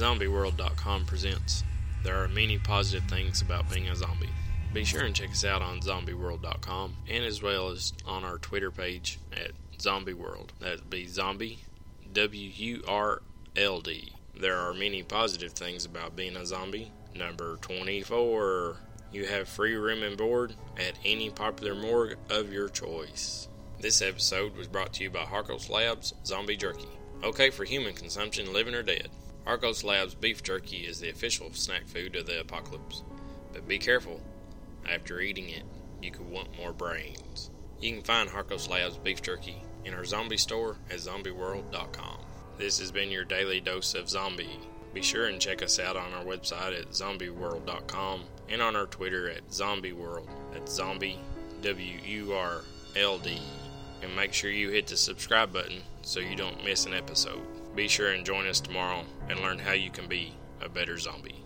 ZombieWorld.com presents There are many positive things about being a zombie. Be sure and check us out on ZombieWorld.com and as well as on our Twitter page at ZombieWurld. That'd be Zombie W U R L D. There are many positive things about being a zombie. Number 24. You have free room and board at any popular morgue of your choice. This episode was brought to you by Harkos Labs Zombie Jerky. Okay for human consumption, living or dead. Harkos Labs beef jerky is the official snack food of the apocalypse. But be careful, after eating it, you could want more brains. You can find Harkos Labs beef jerky in our zombie store at zombieworld.com. This has been your daily dose of zombie. Be sure and check us out on our website at zombieworld.com and on our Twitter at zombiewurld. at zombie, W U R L D. And make sure you hit the subscribe button so you don't miss an episode. Be sure and join us tomorrow and learn how you can be a better zombie.